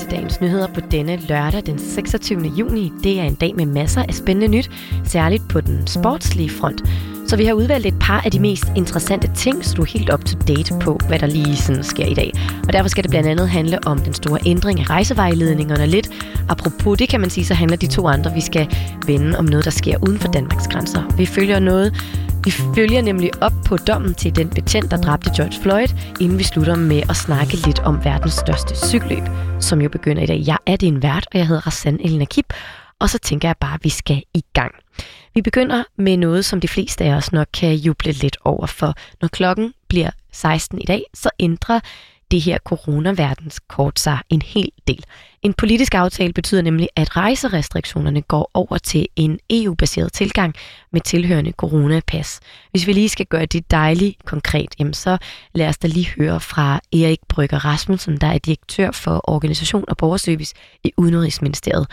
til dagens nyheder på denne lørdag den 26. juni. Det er en dag med masser af spændende nyt, særligt på den sportslige front. Så vi har udvalgt et par af de mest interessante ting, så du er helt up to date på, hvad der lige sådan sker i dag. Og derfor skal det blandt andet handle om den store ændring af rejsevejledningerne lidt. Apropos det kan man sige, så handler de to andre, vi skal vende om noget, der sker uden for Danmarks grænser. Vi følger noget vi følger nemlig op på dommen til den betjent, der dræbte George Floyd, inden vi slutter med at snakke lidt om verdens største cykelløb, som jo begynder i dag. Jeg er din vært, og jeg hedder Rassan Elina Kip, og så tænker jeg bare, at vi skal i gang. Vi begynder med noget, som de fleste af os nok kan juble lidt over, for når klokken bliver 16 i dag, så ændrer det her coronaverdenskort sig en hel del. En politisk aftale betyder nemlig, at rejserestriktionerne går over til en EU-baseret tilgang med tilhørende coronapas. Hvis vi lige skal gøre det dejligt konkret, jamen så lad os da lige høre fra Erik Brygger Rasmussen, der er direktør for Organisation og Borgerservice i Udenrigsministeriet,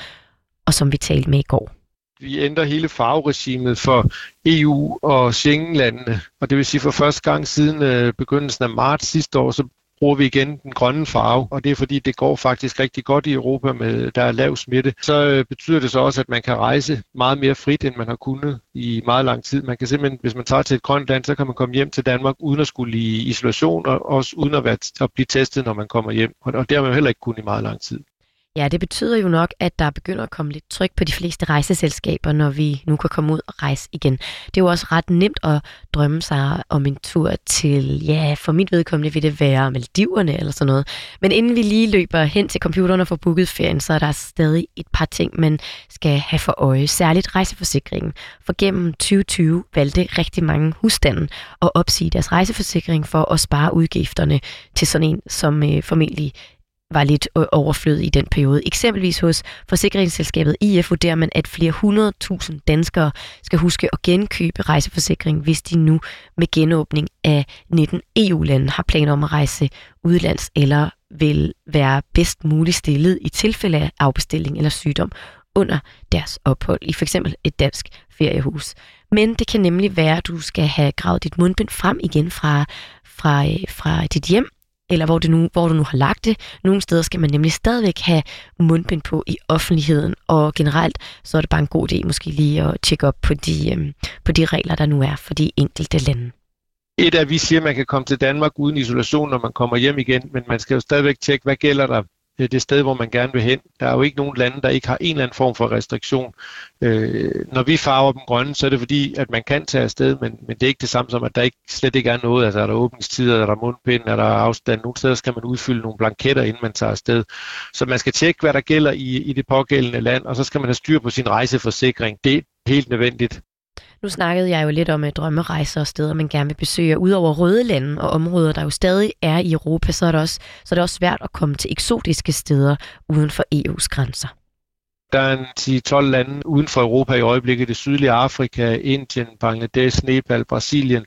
og som vi talte med i går vi ændrer hele farveregimet for EU og Schengenlandene. Og det vil sige, for første gang siden øh, begyndelsen af marts sidste år, så bruger vi igen den grønne farve, og det er fordi, det går faktisk rigtig godt i Europa, med der er lav smitte. Så øh, betyder det så også, at man kan rejse meget mere frit, end man har kunnet i meget lang tid. Man kan simpelthen, hvis man tager til et grønt land, så kan man komme hjem til Danmark uden at skulle i isolation, og også uden at, være, at blive testet, når man kommer hjem. Og det har man jo heller ikke kunnet i meget lang tid. Ja, det betyder jo nok, at der begynder at komme lidt tryk på de fleste rejseselskaber, når vi nu kan komme ud og rejse igen. Det er jo også ret nemt at drømme sig om en tur til, ja, for mit vedkommende vil det være Maldiverne eller sådan noget. Men inden vi lige løber hen til computeren og får booket ferien, så er der stadig et par ting, man skal have for øje. Særligt rejseforsikringen. For gennem 2020 valgte rigtig mange husstanden at opsige deres rejseforsikring for at spare udgifterne til sådan en, som øh, formentlig var lidt øh, overflødig i den periode. Eksempelvis hos forsikringsselskabet IF vurderer man, at flere hundredtusind danskere skal huske at genkøbe rejseforsikring, hvis de nu med genåbning af 19 EU-lande har planer om at rejse udlands eller vil være bedst muligt stillet i tilfælde af afbestilling eller sygdom under deres ophold i f.eks. et dansk feriehus. Men det kan nemlig være, at du skal have gravet dit mundbind frem igen fra, fra, øh, fra dit hjem, eller hvor, det nu, hvor du nu har lagt det. Nogle steder skal man nemlig stadigvæk have mundbind på i offentligheden, og generelt så er det bare en god idé måske lige at tjekke op på de, øhm, på de regler, der nu er for de enkelte lande. Et af, at vi siger, at man kan komme til Danmark uden isolation, når man kommer hjem igen, men man skal jo stadigvæk tjekke, hvad gælder der Øh, det sted, hvor man gerne vil hen. Der er jo ikke nogen lande, der ikke har en eller anden form for restriktion. Øh, når vi farver dem grønne, så er det fordi, at man kan tage afsted, men, men det er ikke det samme som, at der ikke, slet ikke er noget. Altså er der åbningstider, er der mundbind, er der afstand. Nogle steder skal man udfylde nogle blanketter, inden man tager afsted. Så man skal tjekke, hvad der gælder i, i det pågældende land, og så skal man have styr på sin rejseforsikring. Det er helt nødvendigt. Nu snakkede jeg jo lidt om øh, drømmerejser og steder, man gerne vil besøge. Udover røde lande og områder, der jo stadig er i Europa, så er det også, så er det også svært at komme til eksotiske steder uden for EU's grænser. Der er en 10-12 lande uden for Europa i øjeblikket. Det sydlige Afrika, Indien, Bangladesh, Nepal, Brasilien.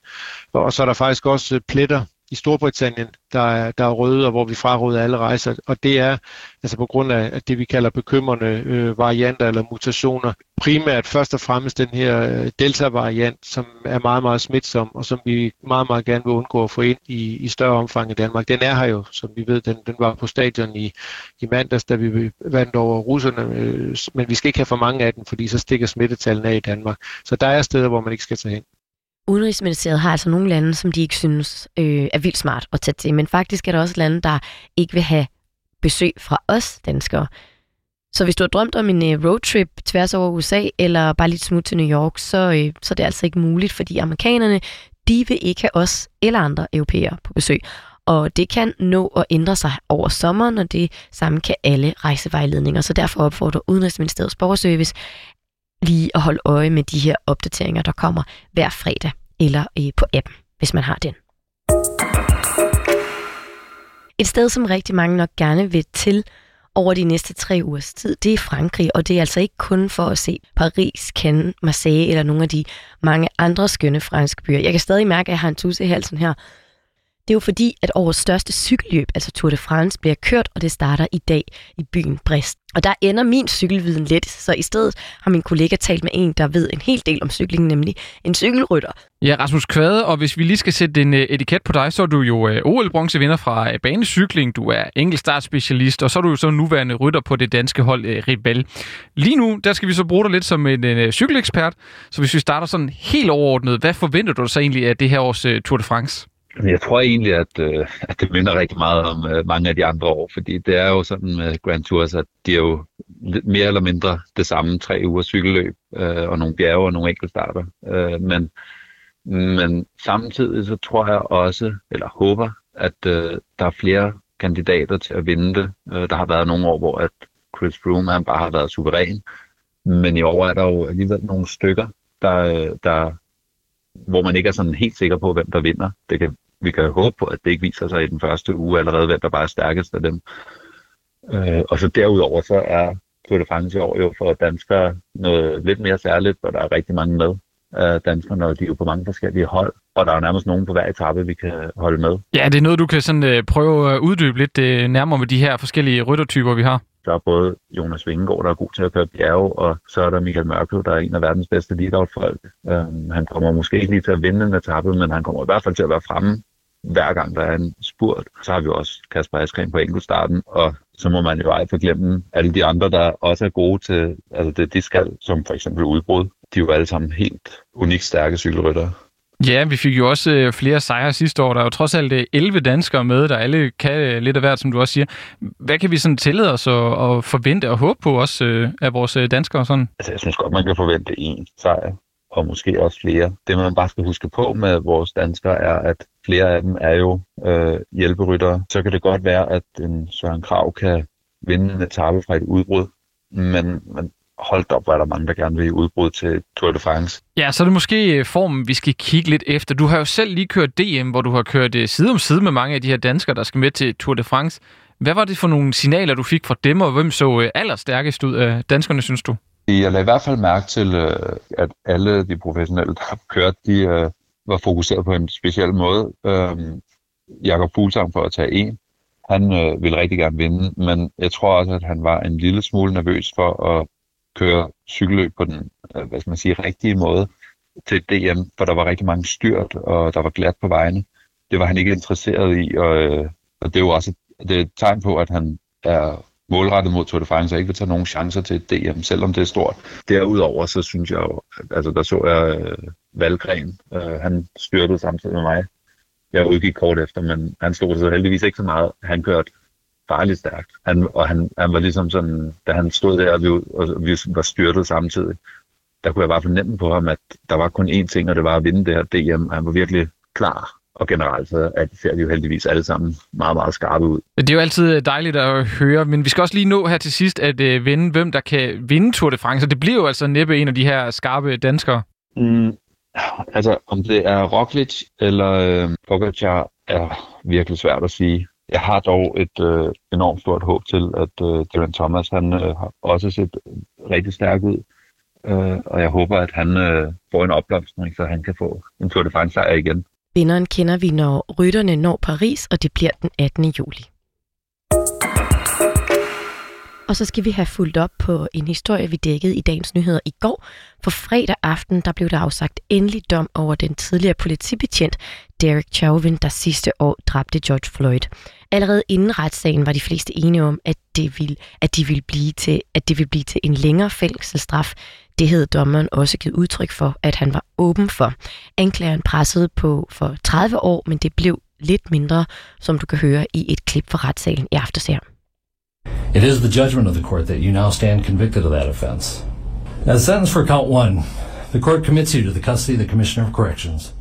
Og så er der faktisk også pletter i Storbritannien, der er, der er røde, og hvor vi fraråder alle rejser. Og det er altså på grund af det, vi kalder bekymrende øh, varianter eller mutationer. Primært først og fremmest den her øh, delta-variant, som er meget, meget smitsom, og som vi meget, meget gerne vil undgå at få ind i, i større omfang i Danmark. Den er her jo, som vi ved, den, den var på stadion i, i mandags, da vi vandt over russerne, øh, men vi skal ikke have for mange af den, fordi så stikker smittetallene af i Danmark. Så der er steder, hvor man ikke skal tage hen. Udenrigsministeriet har altså nogle lande, som de ikke synes øh, er vildt smart at tage til, men faktisk er der også lande, der ikke vil have besøg fra os danskere. Så hvis du har drømt om en øh, roadtrip tværs over USA, eller bare lidt smut til New York, så, øh, så er det altså ikke muligt, fordi amerikanerne, de vil ikke have os eller andre europæere på besøg. Og det kan nå at ændre sig over sommeren, og det samme kan alle rejsevejledninger. Så derfor opfordrer Udenrigsministeriets borgerservice lige at holde øje med de her opdateringer, der kommer hver fredag eller øh, på appen, hvis man har den. Et sted, som rigtig mange nok gerne vil til over de næste tre ugers tid, det er Frankrig, og det er altså ikke kun for at se Paris, Cannes, Marseille eller nogle af de mange andre skønne franske byer. Jeg kan stadig mærke, at jeg har en tusse i halsen her. Det er jo fordi, at årets største cykelløb, altså Tour de France, bliver kørt, og det starter i dag i byen Brest. Og der ender min cykelviden lidt, så i stedet har min kollega talt med en, der ved en hel del om cykling, nemlig en cykelrytter. Ja, Rasmus Kvade, og hvis vi lige skal sætte en øh, etiket på dig, så er du jo øh, OL-bronzevinder fra øh, banecykling, du er enkeltstartspecialist, og så er du jo så nuværende rytter på det danske hold Rival. Lige nu, der skal vi så bruge dig lidt som en cykelekspert, så hvis vi starter sådan helt overordnet, hvad forventer du så egentlig af det her års Tour de France? Jeg tror egentlig, at, øh, at det minder rigtig meget om øh, mange af de andre år, fordi det er jo sådan med Grand Tours, at de er jo mere eller mindre det samme tre uger cykelløb, øh, og nogle bjerge og nogle enkeltstarter. Øh, men, men samtidig så tror jeg også, eller håber, at øh, der er flere kandidater til at vinde det. Øh, der har været nogle år, hvor at Chris Froome han bare har været suveræn, men i år er der jo alligevel nogle stykker, der, øh, der hvor man ikke er sådan helt sikker på, hvem der vinder. Det kan, vi kan håbe på, at det ikke viser sig i den første uge allerede, hvem der bare er stærkest af dem. Øh, og så derudover, så er Tour de France i år jo for danskere noget lidt mere særligt, hvor der er rigtig mange med af danskerne, og de er jo på mange forskellige hold, og der er nærmest nogen på hver etape, vi kan holde med. Ja, det er noget, du kan sådan, øh, prøve at uddybe lidt øh, nærmere med de her forskellige ryttertyper, vi har. Der er både Jonas Vingegaard, der er god til at køre bjerge, og så er der Michael Mørkøv, der er en af verdens bedste lead-out-folk. Um, han kommer måske ikke lige til at vinde en etape, men han kommer i hvert fald til at være fremme hver gang der er en spurt. Så har vi også Kasper Askren på enkeltstarten, og så må man jo ej forglemme alle de andre, der også er gode til altså det, de skal, som for eksempel udbrud. De er jo alle sammen helt unikt stærke cykelryttere. Ja, vi fik jo også øh, flere sejre sidste år. Der er jo trods alt 11 øh, danskere med, der alle kan øh, lidt af hvert, som du også siger. Hvad kan vi sådan tillade os at, at forvente og håbe på også af vores danskere? Sådan? Altså, jeg synes godt, man kan forvente en sejr, og måske også flere. Det, man bare skal huske på med vores danskere, er, at flere af dem er jo øh, hjælperyttere. Så kan det godt være, at en Søren Krav kan vinde en etape fra et udbrud, men, men holdt op, var der mange, der gerne vil i udbrud til Tour de France. Ja, så er det måske øh, formen, vi skal kigge lidt efter. Du har jo selv lige kørt DM, hvor du har kørt øh, side om side med mange af de her danskere, der skal med til Tour de France. Hvad var det for nogle signaler, du fik fra dem, og hvem så øh, allerstærkest ud af danskerne, synes du? Jeg lagde i hvert fald mærke til, at alle de professionelle, der har kørt, de var fokuseret på en speciel måde. Øh, Jakob Fuglsang for at tage en. Han øh, ville rigtig gerne vinde, men jeg tror også, at han var en lille smule nervøs for at køre cykelløb på den, øh, hvad skal man sige, rigtige måde til DM, for der var rigtig mange styrt, og der var glat på vejene. Det var han ikke interesseret i, og, øh, og det er jo også det er et tegn på, at han er målrettet mod Tour de France, og ikke vil tage nogen chancer til et DM, selvom det er stort. Derudover, så synes jeg jo, altså der så jeg øh, Valgren, øh, han styrtede samtidig med mig. Jeg udgik kort efter, men han stod så heldigvis ikke så meget. Han kørte farligt stærkt. Han, og han, han var ligesom sådan, da han stod der, og vi, og vi var styrtet samtidig, der kunne jeg bare fornemme på ham, at der var kun én ting, og det var at vinde det her DM. Han var virkelig klar. Og generelt så at ser de jo heldigvis alle sammen meget, meget skarpe ud. Det er jo altid dejligt at høre, men vi skal også lige nå her til sidst at uh, vinde, hvem der kan vinde Tour de France. det bliver jo altså næppe en af de her skarpe danskere. Mm, altså, om det er Roglic eller øh, Pogacar, er virkelig svært at sige. Jeg har dog et øh, enormt stort håb til, at øh, Dylan Thomas han øh, har også set rigtig stærk ud. Øh, og jeg håber, at han øh, får en opblomstring, så han kan få en Tour de France sejr igen. Vinderen kender vi, når rytterne når Paris, og det bliver den 18. juli. Og så skal vi have fulgt op på en historie, vi dækkede i dagens nyheder i går. For fredag aften, der blev der afsagt endelig dom over den tidligere politibetjent Derek Chauvin, der sidste år dræbte George Floyd. Allerede inden retssagen var de fleste enige om, at det ville, at de ville blive til, at det ville blive til en længere fængselsstraf. Det havde dommeren også givet udtryk for, at han var åben for. Anklageren pressede på for 30 år, men det blev lidt mindre, som du kan høre i et klip fra retssalen i aftes her. It is the judgment of the court that you now stand convicted of that offense. As sentence for count one, the court commits you to the custody of the Commissioner of Corrections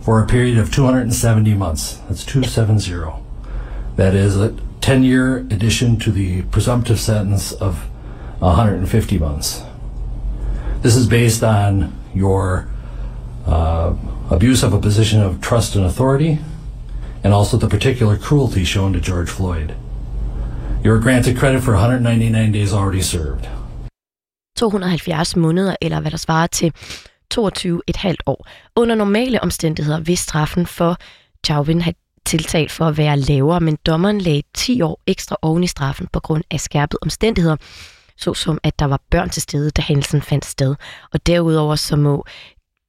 for a period of 270 months. That's 270. That is a 10 year addition to the presumptive sentence of 150 months. This is based on your uh, abuse of a position of trust and authority, and also the particular cruelty shown to George Floyd. You are granted credit for 199 days already served. 270 måneder, eller hvad der svarer til 22,5 år. Under normale omstændigheder vil straffen for Chauvin have tiltalt for at være lavere, men dommeren lagde 10 år ekstra oven i straffen på grund af skærpet omstændigheder, såsom at der var børn til stede, da hændelsen fandt sted. Og derudover så må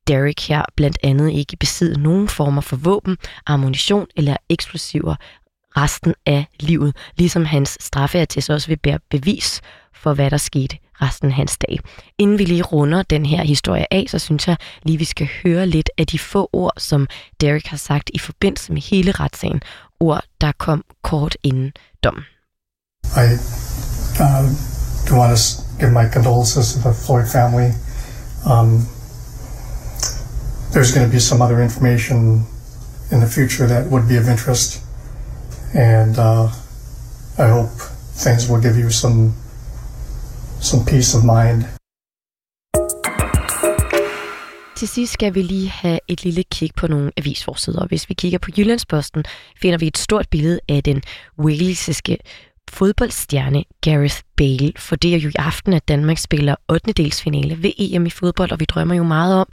Derek her blandt andet ikke besidde nogen former for våben, ammunition eller eksplosiver resten af livet, ligesom hans straffeattest også vil bære bevis for, hvad der skete resten af hans dag. Inden vi lige runder den her historie af, så synes jeg lige, vi skal høre lidt af de få ord, som Derek har sagt i forbindelse med hele retssagen. Ord, der kom kort inden dommen. I uh, do want to give my condolences to the Floyd family. Um, there's going to be some other information in the future that would be of interest, and uh, I hope things will give you some some peace of mind. Til sidst skal vi lige have et lille kig på nogle avisforsider. Hvis vi kigger på Jyllandsposten, finder vi et stort billede af den walesiske fodboldstjerne Gareth Bale, for det er jo i aften, at Danmark spiller 8. delsfinale ved EM i fodbold, og vi drømmer jo meget om,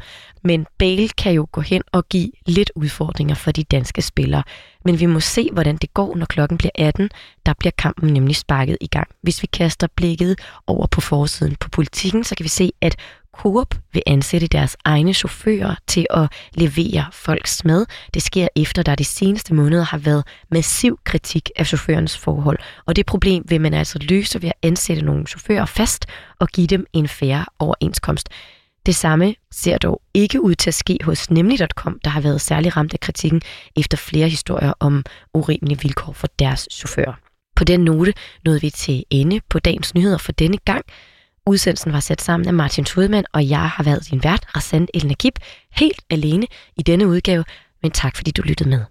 men Bale kan jo gå hen og give lidt udfordringer for de danske spillere. Men vi må se, hvordan det går, når klokken bliver 18. Der bliver kampen nemlig sparket i gang. Hvis vi kaster blikket over på forsiden på politikken, så kan vi se, at Coop vil ansætte deres egne chauffører til at levere folks mad. Det sker efter, der de seneste måneder har været massiv kritik af chaufførens forhold. Og det problem vil man altså løse ved at ansætte nogle chauffører fast og give dem en færre overenskomst. Det samme ser dog ikke ud til at ske hos Nemlig.com, der har været særlig ramt af kritikken efter flere historier om urimelige vilkår for deres chauffører. På den note nåede vi til ende på dagens nyheder for denne gang. Udsendelsen var sat sammen af Martin Tudman, og jeg har været din vært, Rassan El Nakib, helt alene i denne udgave. Men tak fordi du lyttede med.